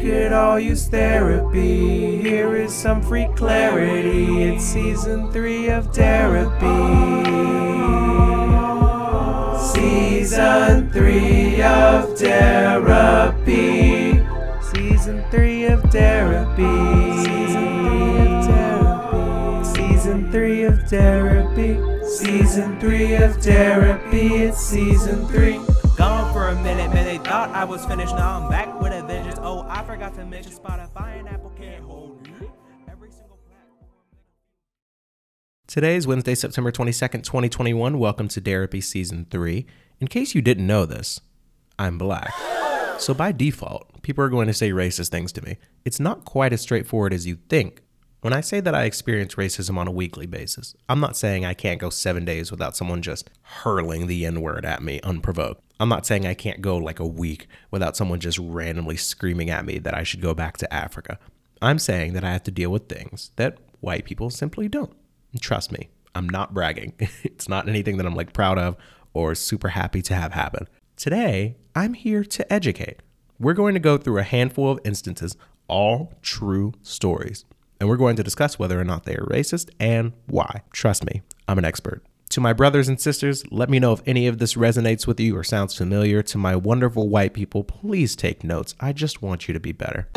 could all use therapy. Here is some free clarity. It's season three of therapy. Season three of therapy. Season three of therapy. Season three of therapy. Season three of therapy. It's season three. Gone for a minute, man. They thought I was finished. Now I'm back with. Oh, I forgot to mention Spotify and Apple can't hold me. Every single. Today is Wednesday, September 22nd, 2021. Welcome to Therapy Season 3. In case you didn't know this, I'm black. So by default, people are going to say racist things to me. It's not quite as straightforward as you think. When I say that I experience racism on a weekly basis, I'm not saying I can't go seven days without someone just hurling the N word at me unprovoked. I'm not saying I can't go like a week without someone just randomly screaming at me that I should go back to Africa. I'm saying that I have to deal with things that white people simply don't. And Trust me, I'm not bragging. it's not anything that I'm like proud of or super happy to have happen. Today, I'm here to educate. We're going to go through a handful of instances, all true stories, and we're going to discuss whether or not they are racist and why. Trust me, I'm an expert. To my brothers and sisters, let me know if any of this resonates with you or sounds familiar. To my wonderful white people, please take notes. I just want you to be better.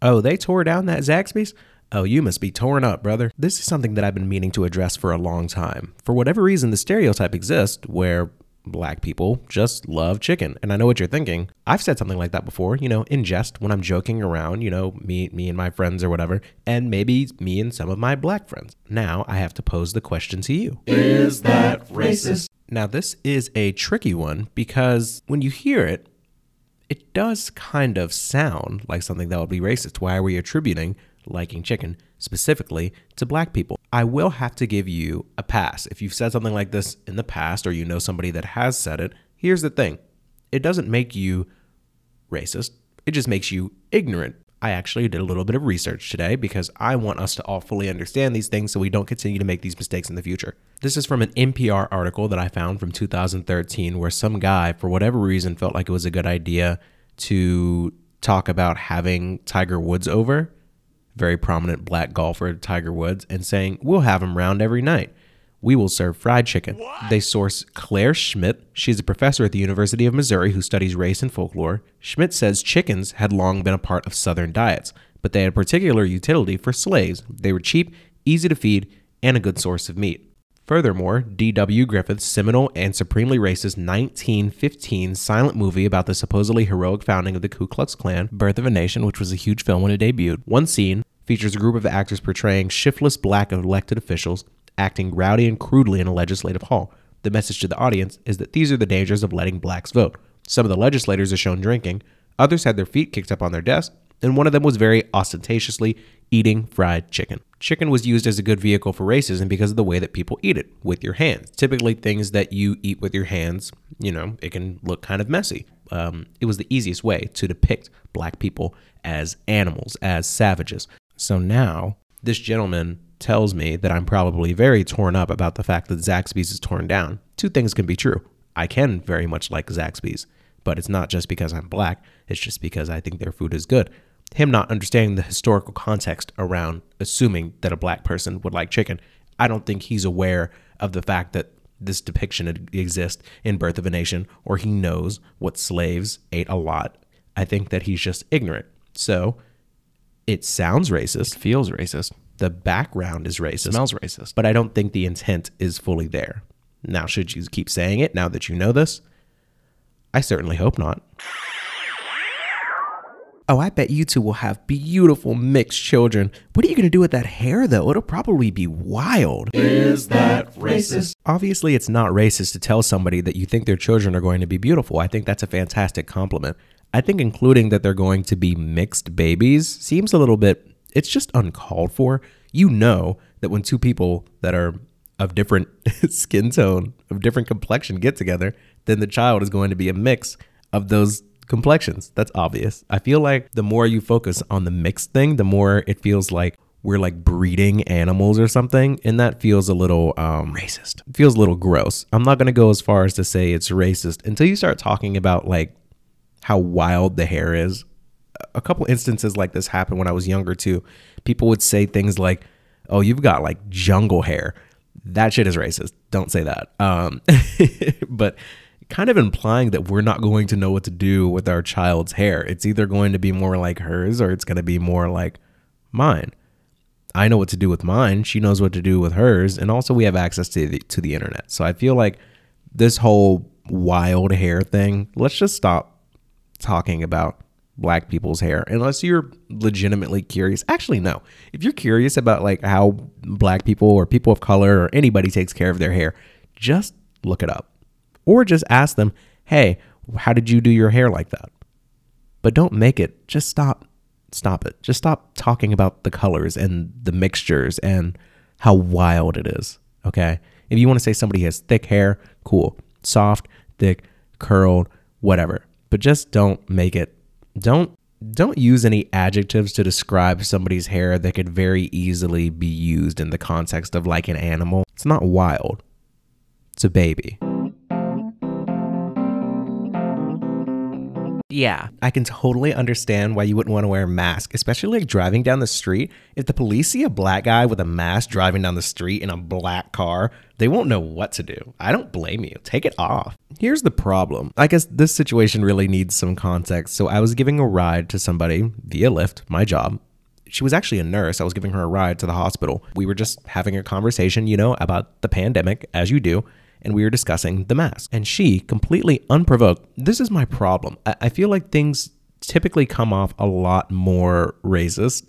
Oh, they tore down that Zaxby's? Oh, you must be torn up, brother. This is something that I've been meaning to address for a long time. For whatever reason, the stereotype exists where black people just love chicken. And I know what you're thinking. I've said something like that before, you know, in jest when I'm joking around, you know, me me and my friends or whatever, and maybe me and some of my black friends. Now I have to pose the question to you. Is that racist? Now, this is a tricky one because when you hear it, it does kind of sound like something that would be racist. Why are we attributing liking chicken specifically to black people? I will have to give you a pass. If you've said something like this in the past or you know somebody that has said it, here's the thing it doesn't make you racist, it just makes you ignorant. I actually did a little bit of research today because I want us to all fully understand these things so we don't continue to make these mistakes in the future. This is from an NPR article that I found from 2013 where some guy, for whatever reason, felt like it was a good idea to talk about having Tiger Woods over, very prominent black golfer Tiger Woods, and saying, We'll have him round every night. We will serve fried chicken. They source Claire Schmidt. She's a professor at the University of Missouri who studies race and folklore. Schmidt says chickens had long been a part of Southern diets, but they had particular utility for slaves. They were cheap, easy to feed, and a good source of meat. Furthermore, D.W. Griffith's seminal and supremely racist 1915 silent movie about the supposedly heroic founding of the Ku Klux Klan, Birth of a Nation, which was a huge film when it debuted, one scene features a group of actors portraying shiftless black elected officials acting rowdy and crudely in a legislative hall. The message to the audience is that these are the dangers of letting blacks vote. Some of the legislators are shown drinking, others had their feet kicked up on their desk, and one of them was very ostentatiously eating fried chicken. Chicken was used as a good vehicle for racism because of the way that people eat it with your hands. Typically, things that you eat with your hands, you know, it can look kind of messy. Um, it was the easiest way to depict black people as animals, as savages. So now, this gentleman tells me that I'm probably very torn up about the fact that Zaxby's is torn down. Two things can be true. I can very much like Zaxby's, but it's not just because I'm black, it's just because I think their food is good. Him not understanding the historical context around assuming that a black person would like chicken, I don't think he's aware of the fact that this depiction exists in Birth of a Nation or he knows what slaves ate a lot. I think that he's just ignorant. So it sounds racist. Feels racist. The background is racist. Smells racist. but I don't think the intent is fully there. Now, should you keep saying it now that you know this? I certainly hope not. Oh, I bet you two will have beautiful mixed children. What are you going to do with that hair, though? It'll probably be wild. Is that racist? Obviously, it's not racist to tell somebody that you think their children are going to be beautiful. I think that's a fantastic compliment. I think including that they're going to be mixed babies seems a little bit, it's just uncalled for. You know that when two people that are of different skin tone, of different complexion get together, then the child is going to be a mix of those complexions. That's obvious. I feel like the more you focus on the mixed thing, the more it feels like we're like breeding animals or something, and that feels a little um, racist. It feels a little gross. I'm not gonna go as far as to say it's racist until you start talking about like how wild the hair is. A couple instances like this happened when I was younger too. People would say things like, "Oh, you've got like jungle hair." That shit is racist. Don't say that. Um, but kind of implying that we're not going to know what to do with our child's hair. It's either going to be more like hers or it's going to be more like mine. I know what to do with mine. She knows what to do with hers, and also we have access to the, to the internet. So I feel like this whole wild hair thing. Let's just stop talking about black people's hair unless you're legitimately curious. Actually, no. If you're curious about like how black people or people of color or anybody takes care of their hair, just look it up. Or just ask them, "Hey, how did you do your hair like that?" But don't make it. Just stop. Stop it. Just stop talking about the colors and the mixtures and how wild it is. Okay? If you want to say somebody has thick hair, cool. Soft, thick, curled, whatever. But just don't make it don't don't use any adjectives to describe somebody's hair that could very easily be used in the context of like an animal. It's not wild. It's a baby. Yeah, I can totally understand why you wouldn't want to wear a mask, especially like driving down the street. If the police see a black guy with a mask driving down the street in a black car, they won't know what to do. I don't blame you. Take it off. Here's the problem. I guess this situation really needs some context. So I was giving a ride to somebody via Lyft, my job. She was actually a nurse. I was giving her a ride to the hospital. We were just having a conversation, you know, about the pandemic, as you do and we were discussing the mask. And she, completely unprovoked, this is my problem. I, I feel like things typically come off a lot more racist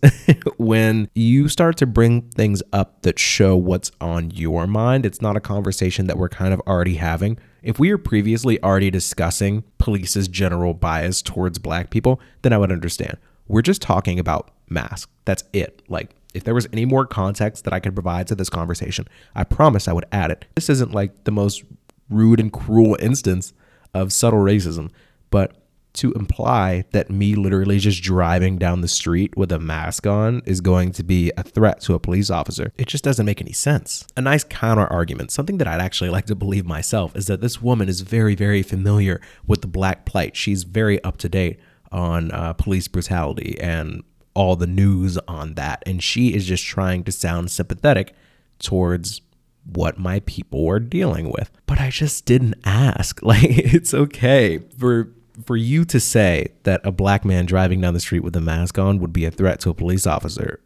when you start to bring things up that show what's on your mind. It's not a conversation that we're kind of already having. If we were previously already discussing police's general bias towards black people, then I would understand. We're just talking about masks. That's it. Like if there was any more context that I could provide to this conversation, I promise I would add it. This isn't like the most rude and cruel instance of subtle racism, but to imply that me literally just driving down the street with a mask on is going to be a threat to a police officer. It just doesn't make any sense. A nice counter argument, something that I'd actually like to believe myself, is that this woman is very, very familiar with the black plight. She's very up to date on uh, police brutality and all the news on that. And she is just trying to sound sympathetic towards what my people were dealing with. But I just didn't ask. Like it's okay for for you to say that a black man driving down the street with a mask on would be a threat to a police officer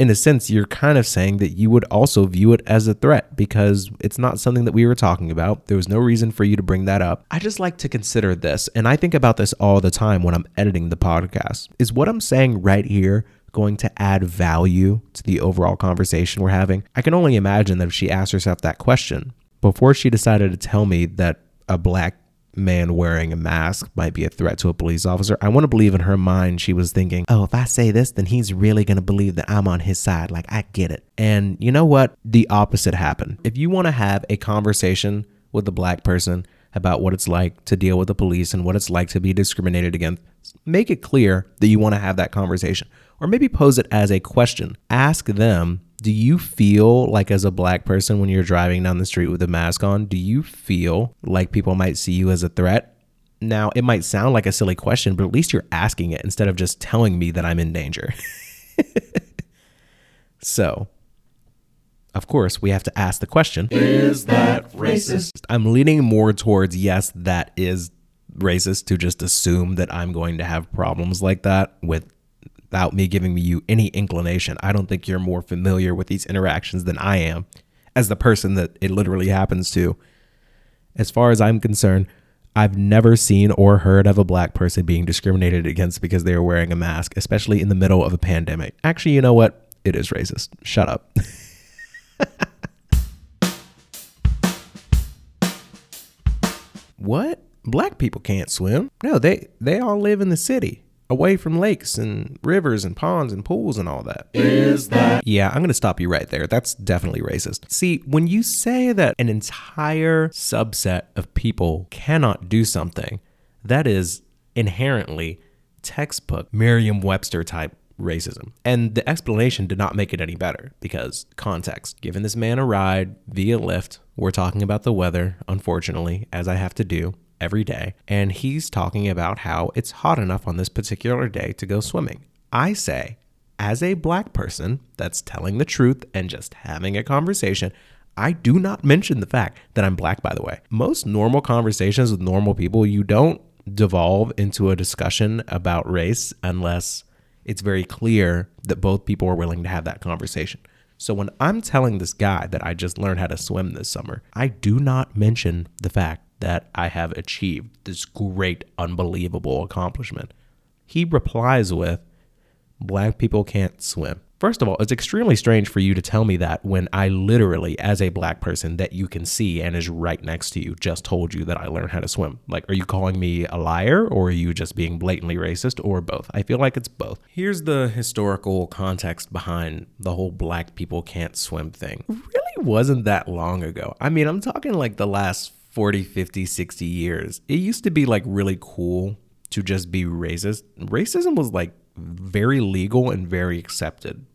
in a sense, you're kind of saying that you would also view it as a threat because it's not something that we were talking about. There was no reason for you to bring that up. I just like to consider this, and I think about this all the time when I'm editing the podcast. Is what I'm saying right here going to add value to the overall conversation we're having? I can only imagine that if she asked herself that question before she decided to tell me that a black man wearing a mask might be a threat to a police officer. I want to believe in her mind she was thinking, oh, if I say this, then he's really going to believe that I'm on his side. Like, I get it. And you know what? The opposite happened. If you want to have a conversation with a black person about what it's like to deal with the police and what it's like to be discriminated against, make it clear that you want to have that conversation. Or maybe pose it as a question. Ask them do you feel like as a black person when you're driving down the street with a mask on do you feel like people might see you as a threat now it might sound like a silly question but at least you're asking it instead of just telling me that i'm in danger so of course we have to ask the question Is that racist? i'm leaning more towards yes that is racist to just assume that i'm going to have problems like that with without me giving you any inclination. I don't think you're more familiar with these interactions than I am as the person that it literally happens to. As far as I'm concerned, I've never seen or heard of a black person being discriminated against because they are wearing a mask, especially in the middle of a pandemic. Actually, you know what? It is racist. Shut up. what? Black people can't swim. No, they they all live in the city away from lakes and rivers and ponds and pools and all that. Is that Yeah, I'm going to stop you right there. That's definitely racist. See, when you say that an entire subset of people cannot do something, that is inherently textbook Merriam Webster type racism. And the explanation did not make it any better because context. Giving this man a ride via Lyft, we're talking about the weather, unfortunately, as I have to do every day, and he's talking about how it's hot enough on this particular day to go swimming. I say, as a black person that's telling the truth and just having a conversation, I do not mention the fact that I'm black, by the way. Most normal conversations with normal people, you don't devolve into a discussion about race unless it's very clear that both people are willing to have that conversation. So when I'm telling this guy that I just learned how to swim this summer, I do not mention the fact that I have achieved this great, unbelievable accomplishment. He replies with, Black people can't swim. First of all, it's extremely strange for you to tell me that when I literally, as a black person that you can see and is right next to you, just told you that I learned how to swim. Like, are you calling me a liar or are you just being blatantly racist or both? I feel like it's both. Here's the historical context behind the whole black people can't swim thing. Really wasn't that long ago. I mean, I'm talking like the last 40, 50, 60 years. It used to be like really cool to just be racist. Racism was like very legal and very accepted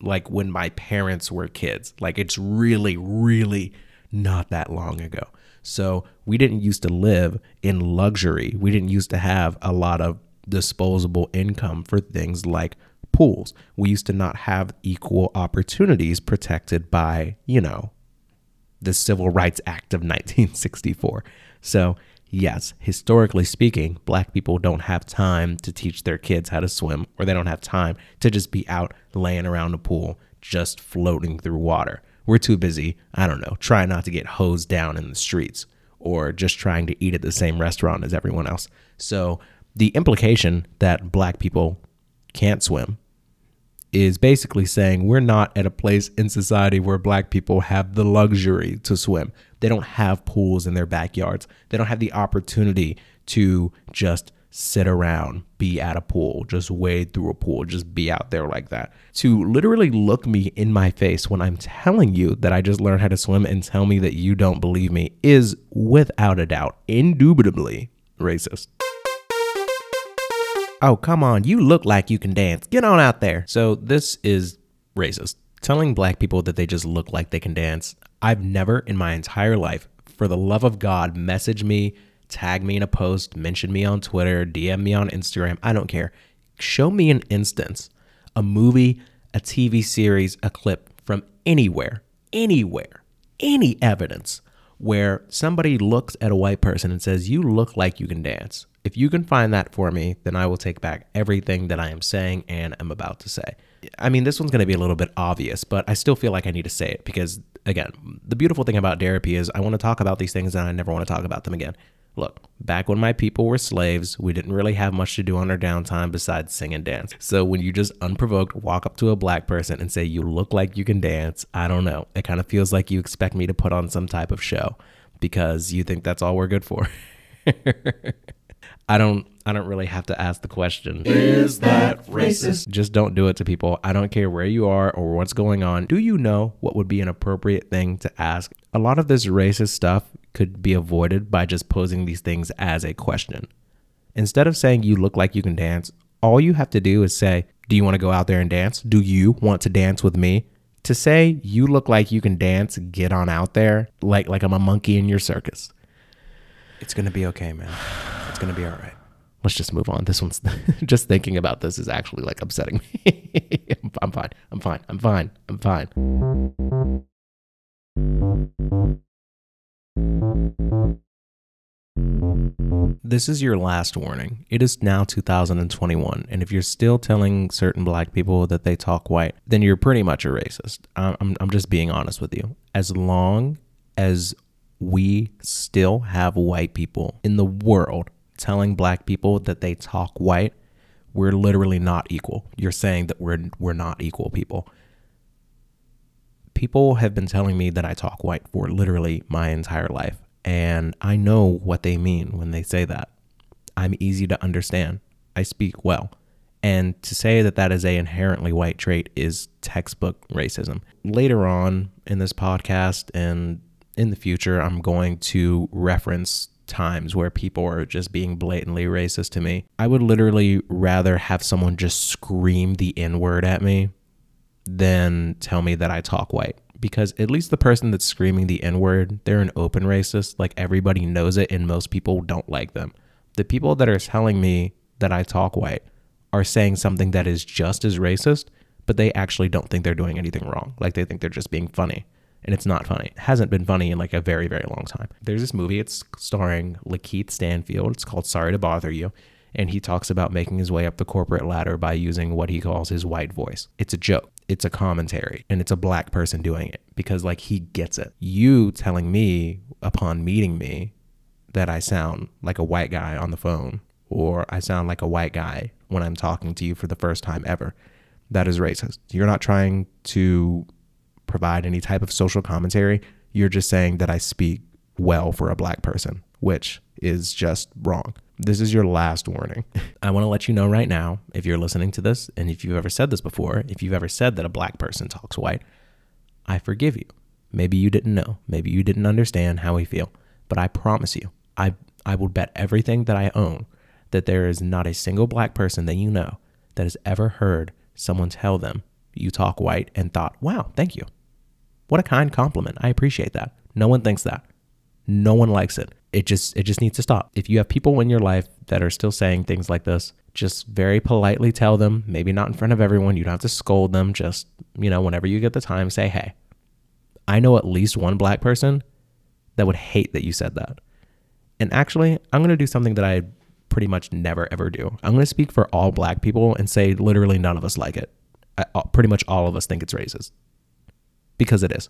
like when my parents were kids. Like it's really, really not that long ago. So we didn't used to live in luxury. We didn't used to have a lot of disposable income for things like pools. We used to not have equal opportunities protected by, you know, the Civil Rights Act of 1964. So yes, historically speaking, black people don't have time to teach their kids how to swim, or they don't have time to just be out laying around a pool, just floating through water. We're too busy, I don't know, trying not to get hosed down in the streets, or just trying to eat at the same restaurant as everyone else. So the implication that black people can't swim is basically saying we're not at a place in society where black people have the luxury to swim. They don't have pools in their backyards. They don't have the opportunity to just sit around, be at a pool, just wade through a pool, just be out there like that. To literally look me in my face when I'm telling you that I just learned how to swim and tell me that you don't believe me is without a doubt, indubitably racist. Oh, come on, you look like you can dance. Get on out there. So, this is racist. Telling black people that they just look like they can dance. I've never in my entire life, for the love of God, message me, tag me in a post, mention me on Twitter, DM me on Instagram. I don't care. Show me an instance, a movie, a TV series, a clip from anywhere, anywhere, any evidence where somebody looks at a white person and says, You look like you can dance. If you can find that for me, then I will take back everything that I am saying and am about to say. I mean, this one's going to be a little bit obvious, but I still feel like I need to say it because, again, the beautiful thing about therapy is I want to talk about these things and I never want to talk about them again. Look, back when my people were slaves, we didn't really have much to do on our downtime besides sing and dance. So when you just unprovoked walk up to a black person and say, You look like you can dance, I don't know. It kind of feels like you expect me to put on some type of show because you think that's all we're good for. I don't I don't really have to ask the question. Is that racist? Just don't do it to people. I don't care where you are or what's going on. Do you know what would be an appropriate thing to ask? A lot of this racist stuff could be avoided by just posing these things as a question. Instead of saying you look like you can dance, all you have to do is say, "Do you want to go out there and dance? Do you want to dance with me?" To say you look like you can dance, get on out there like like I'm a monkey in your circus. It's going to be okay, man. It's going to be all right. Let's just move on. This one's just thinking about this is actually like upsetting me. I'm fine. I'm fine. I'm fine. I'm fine. This is your last warning. It is now 2021, and if you're still telling certain black people that they talk white, then you're pretty much a racist. I'm, I'm just being honest with you. As long as we still have white people in the world telling black people that they talk white, we're literally not equal. You're saying that we're we're not equal people. People have been telling me that I talk white for literally my entire life, and I know what they mean when they say that. I'm easy to understand. I speak well. And to say that that is a inherently white trait is textbook racism. Later on in this podcast and in the future, I'm going to reference times where people are just being blatantly racist to me. I would literally rather have someone just scream the N word at me than tell me that I talk white. Because at least the person that's screaming the N word, they're an open racist. Like everybody knows it, and most people don't like them. The people that are telling me that I talk white are saying something that is just as racist, but they actually don't think they're doing anything wrong. Like they think they're just being funny. And it's not funny. It hasn't been funny in like a very, very long time. There's this movie, it's starring Lakeith Stanfield. It's called Sorry to Bother You and he talks about making his way up the corporate ladder by using what he calls his white voice. It's a joke, it's a commentary, and it's a black person doing it because, like, he gets it. You telling me upon meeting me that I sound like a white guy on the phone or I sound like a white guy when I'm talking to you for the first time ever. That is racist. You're not trying to provide any type of social commentary. You're just saying that I speak well for a black person, which is just wrong. This is your last warning. I want to let you know right now if you're listening to this, and if you've ever said this before, if you've ever said that a black person talks white, I forgive you. Maybe you didn't know. Maybe you didn't understand how we feel. But I promise you, I, I will bet everything that I own that there is not a single black person that you know that has ever heard someone tell them you talk white and thought, wow, thank you. What a kind compliment. I appreciate that. No one thinks that. No one likes it it just it just needs to stop. If you have people in your life that are still saying things like this, just very politely tell them, maybe not in front of everyone, you don't have to scold them, just, you know, whenever you get the time, say, "Hey, I know at least one black person that would hate that you said that." And actually, I'm going to do something that I pretty much never ever do. I'm going to speak for all black people and say literally none of us like it. I, pretty much all of us think it's racist. Because it is.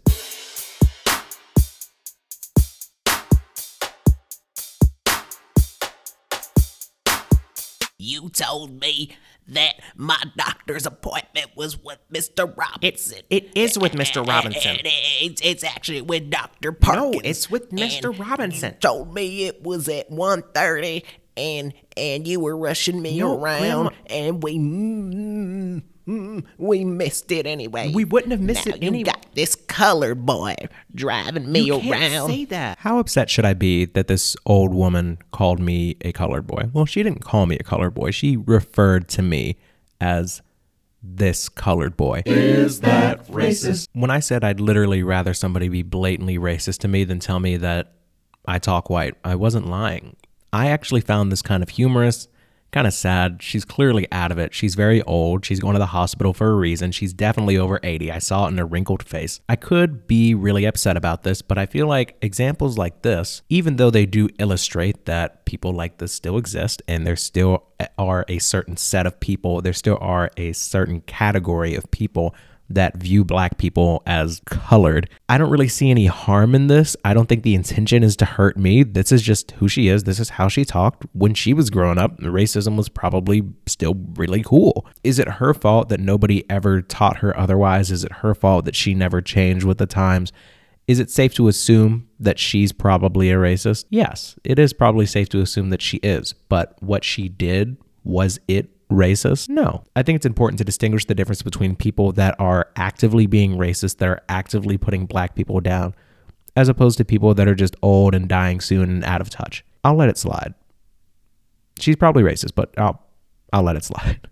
You told me that my doctor's appointment was with Mr. Robinson. It, it is with Mr. Robinson. It's, it's actually with Dr. Parkins. No, it's with Mr. And Robinson. You told me it was at 1.30 and and you were rushing me No, around Grandma. and we mm, mm, we missed it anyway. We wouldn't have missed Now it you anyway. got this colored boy driving me You can't around. say that. How upset should I be that this old woman called me a colored boy? Well, she didn't call me a colored boy. She referred to me as this colored boy. Is that racist? When I said I'd literally rather somebody be blatantly racist to me than tell me that I talk white, I wasn't lying. I actually found this kind of humorous, kind of sad. She's clearly out of it. She's very old. She's going to the hospital for a reason. She's definitely over 80. I saw it in her wrinkled face. I could be really upset about this, but I feel like examples like this, even though they do illustrate that people like this still exist and there still eh, are a certain set of people, there still are a certain category of people that view black people as colored. I don't really see any harm in this. I don't think the intention is to hurt me. This is just who she is. This is how she talked when she was growing up. Racism was probably still really cool. Is it her fault that nobody ever taught her otherwise? Is it her fault that she never changed with the times? Is it safe to assume that she's probably a racist? Yes, it is probably safe to assume that she is. But what she did, was it racist? No. I think it's important to distinguish the difference between people that are actively being racist, that are actively putting black people down, as opposed to people that are just old and dying soon and out of touch. I'll let it slide. She's probably racist, but I'll I'll let it slide.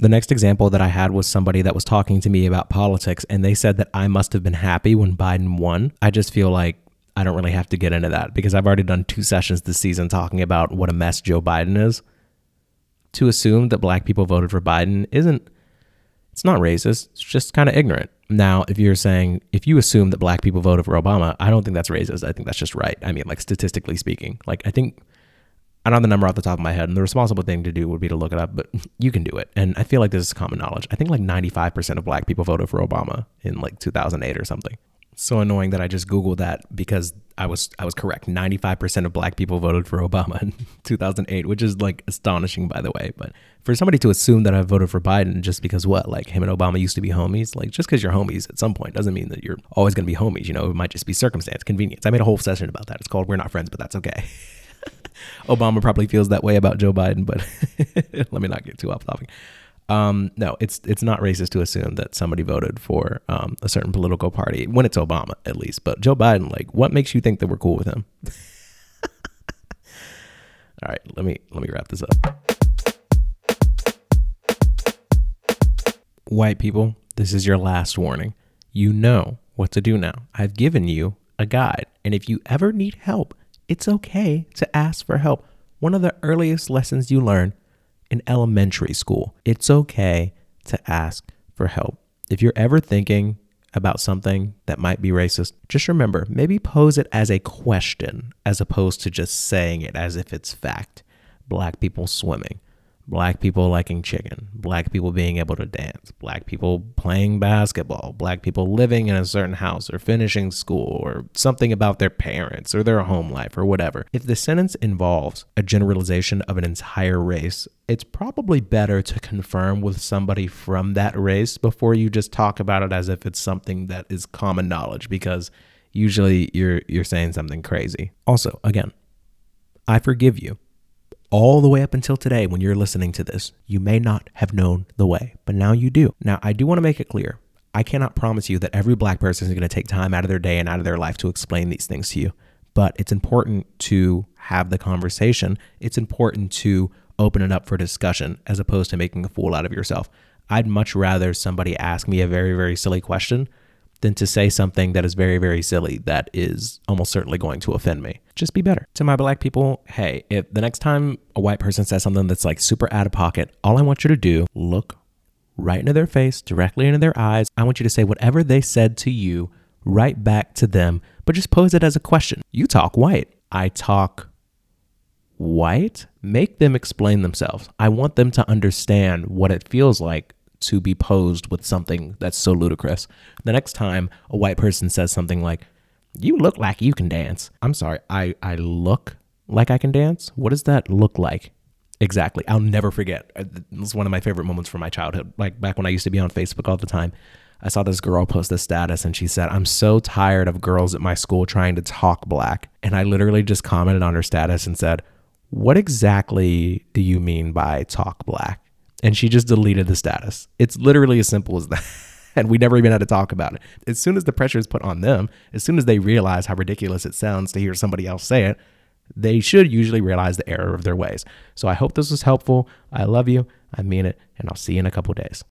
The next example that I had was somebody that was talking to me about politics, and they said that I must have been happy when Biden won. I just feel like I don't really have to get into that because I've already done two sessions this season talking about what a mess Joe Biden is. To assume that black people voted for Biden isn't, it's not racist, it's just kind of ignorant. Now, if you're saying, if you assume that black people voted for Obama, I don't think that's racist. I think that's just right. I mean, like statistically speaking, like I think I don't have the number off the top of my head, and the responsible thing to do would be to look it up, but you can do it. And I feel like this is common knowledge. I think like 95% of black people voted for Obama in like 2008 or something. So annoying that I just Googled that because I was I was correct. 95% of black people voted for Obama in 2008, which is like astonishing by the way. But for somebody to assume that I voted for Biden just because what? Like him and Obama used to be homies, like just because you're homies at some point doesn't mean that you're always going to be homies, you know? It might just be circumstance, convenience. I made a whole session about that. It's called We're Not Friends, but that's okay. Obama probably feels that way about Joe Biden, but let me not get too off topic. Um, no, it's it's not racist to assume that somebody voted for um, a certain political party when it's Obama, at least. But Joe Biden, like, what makes you think that we're cool with him? All right, let me let me wrap this up. White people, this is your last warning. You know what to do now. I've given you a guide, and if you ever need help, it's okay to ask for help. One of the earliest lessons you learn in elementary school. It's okay to ask for help. If you're ever thinking about something that might be racist, just remember maybe pose it as a question as opposed to just saying it as if it's fact. Black people swimming, black people liking chicken, black people being able to dance, black people playing basketball, black people living in a certain house or finishing school or something about their parents or their home life or whatever. If the sentence involves a generalization of an entire race, it's probably better to confirm with somebody from that race before you just talk about it as if it's something that is common knowledge because usually you're you're saying something crazy. Also, again, I forgive you all the way up until today when you're listening to this, you may not have known the way, but now you do. Now, I do want to make it clear I cannot promise you that every black person is going to take time out of their day and out of their life to explain these things to you, but it's important to have the conversation. It's important to open it up for discussion as opposed to making a fool out of yourself. I'd much rather somebody ask me a very, very silly question than to say something that is very, very silly that is almost certainly going to offend me. Just be better. To my black people, hey, if the next time a white person says something that's like super out of pocket, all I want you to do, look right into their face, directly into their eyes. I want you to say whatever they said to you right back to them, but just pose it as a question. You talk white. I talk white. Make them explain themselves. I want them to understand what it feels like to be posed with something that's so ludicrous. The next time a white person says something like, You look like you can dance. I'm sorry, I, I look like I can dance? What does that look like? Exactly. I'll never forget. Uh, It's one of my favorite moments from my childhood. Like back when I used to be on Facebook all the time. I saw this girl post this status and she said, I'm so tired of girls at my school trying to talk black. And I literally just commented on her status and said, What exactly do you mean by talk black? And she just deleted the status. It's literally as simple as that. And we never even had to talk about it. As soon as the pressure is put on them, as soon as they realize how ridiculous it sounds to hear somebody else say it, they should usually realize the error of their ways. So I hope this was helpful. I love you. I mean it. And I'll see you in a couple days.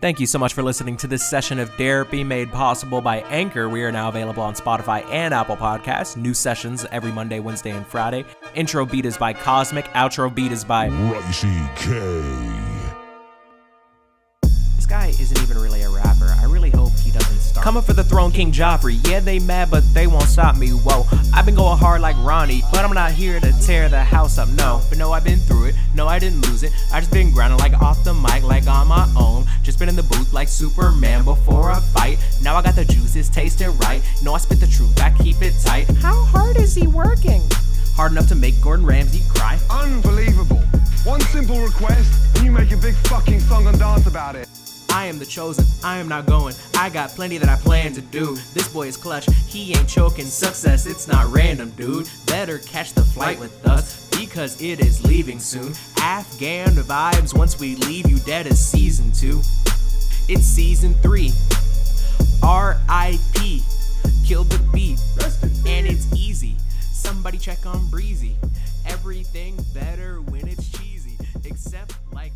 Thank you so much for listening to this session of Therapy made possible by Anchor. We are now available on Spotify and Apple Podcasts. New sessions every Monday, Wednesday, and Friday. Intro beat is by Cosmic. Outro beat is by. Ricey K. This guy isn't even really a rapper. I really hope he doesn't start. Coming for the throne, King Joffrey. Yeah, they mad, but they won't stop me. Whoa, I've been going hard like Ronnie, but I'm not here to tear the house up. No, but no, I've been through it. No, I didn't lose it. I just been grinding like off the mic, like on my own. Just been in the booth like Superman before a fight. Now I got the juices, tasting right. No, I spit the truth, I keep it tight. How hard is he working? Hard enough to make Gordon Ramsay cry. Unbelievable. One simple request, and you make a big fucking song and dance about it. I am the chosen, I am not going. I got plenty that I plan to do. This boy is clutch, he ain't choking. Success, it's not random, dude. Better catch the flight with us because it is leaving soon. Afghan vibes once we leave you dead as season two. It's season three. R.I.P. Killed the beat, and it's easy. Somebody check on Breezy. Everything better when it's cheesy, except like.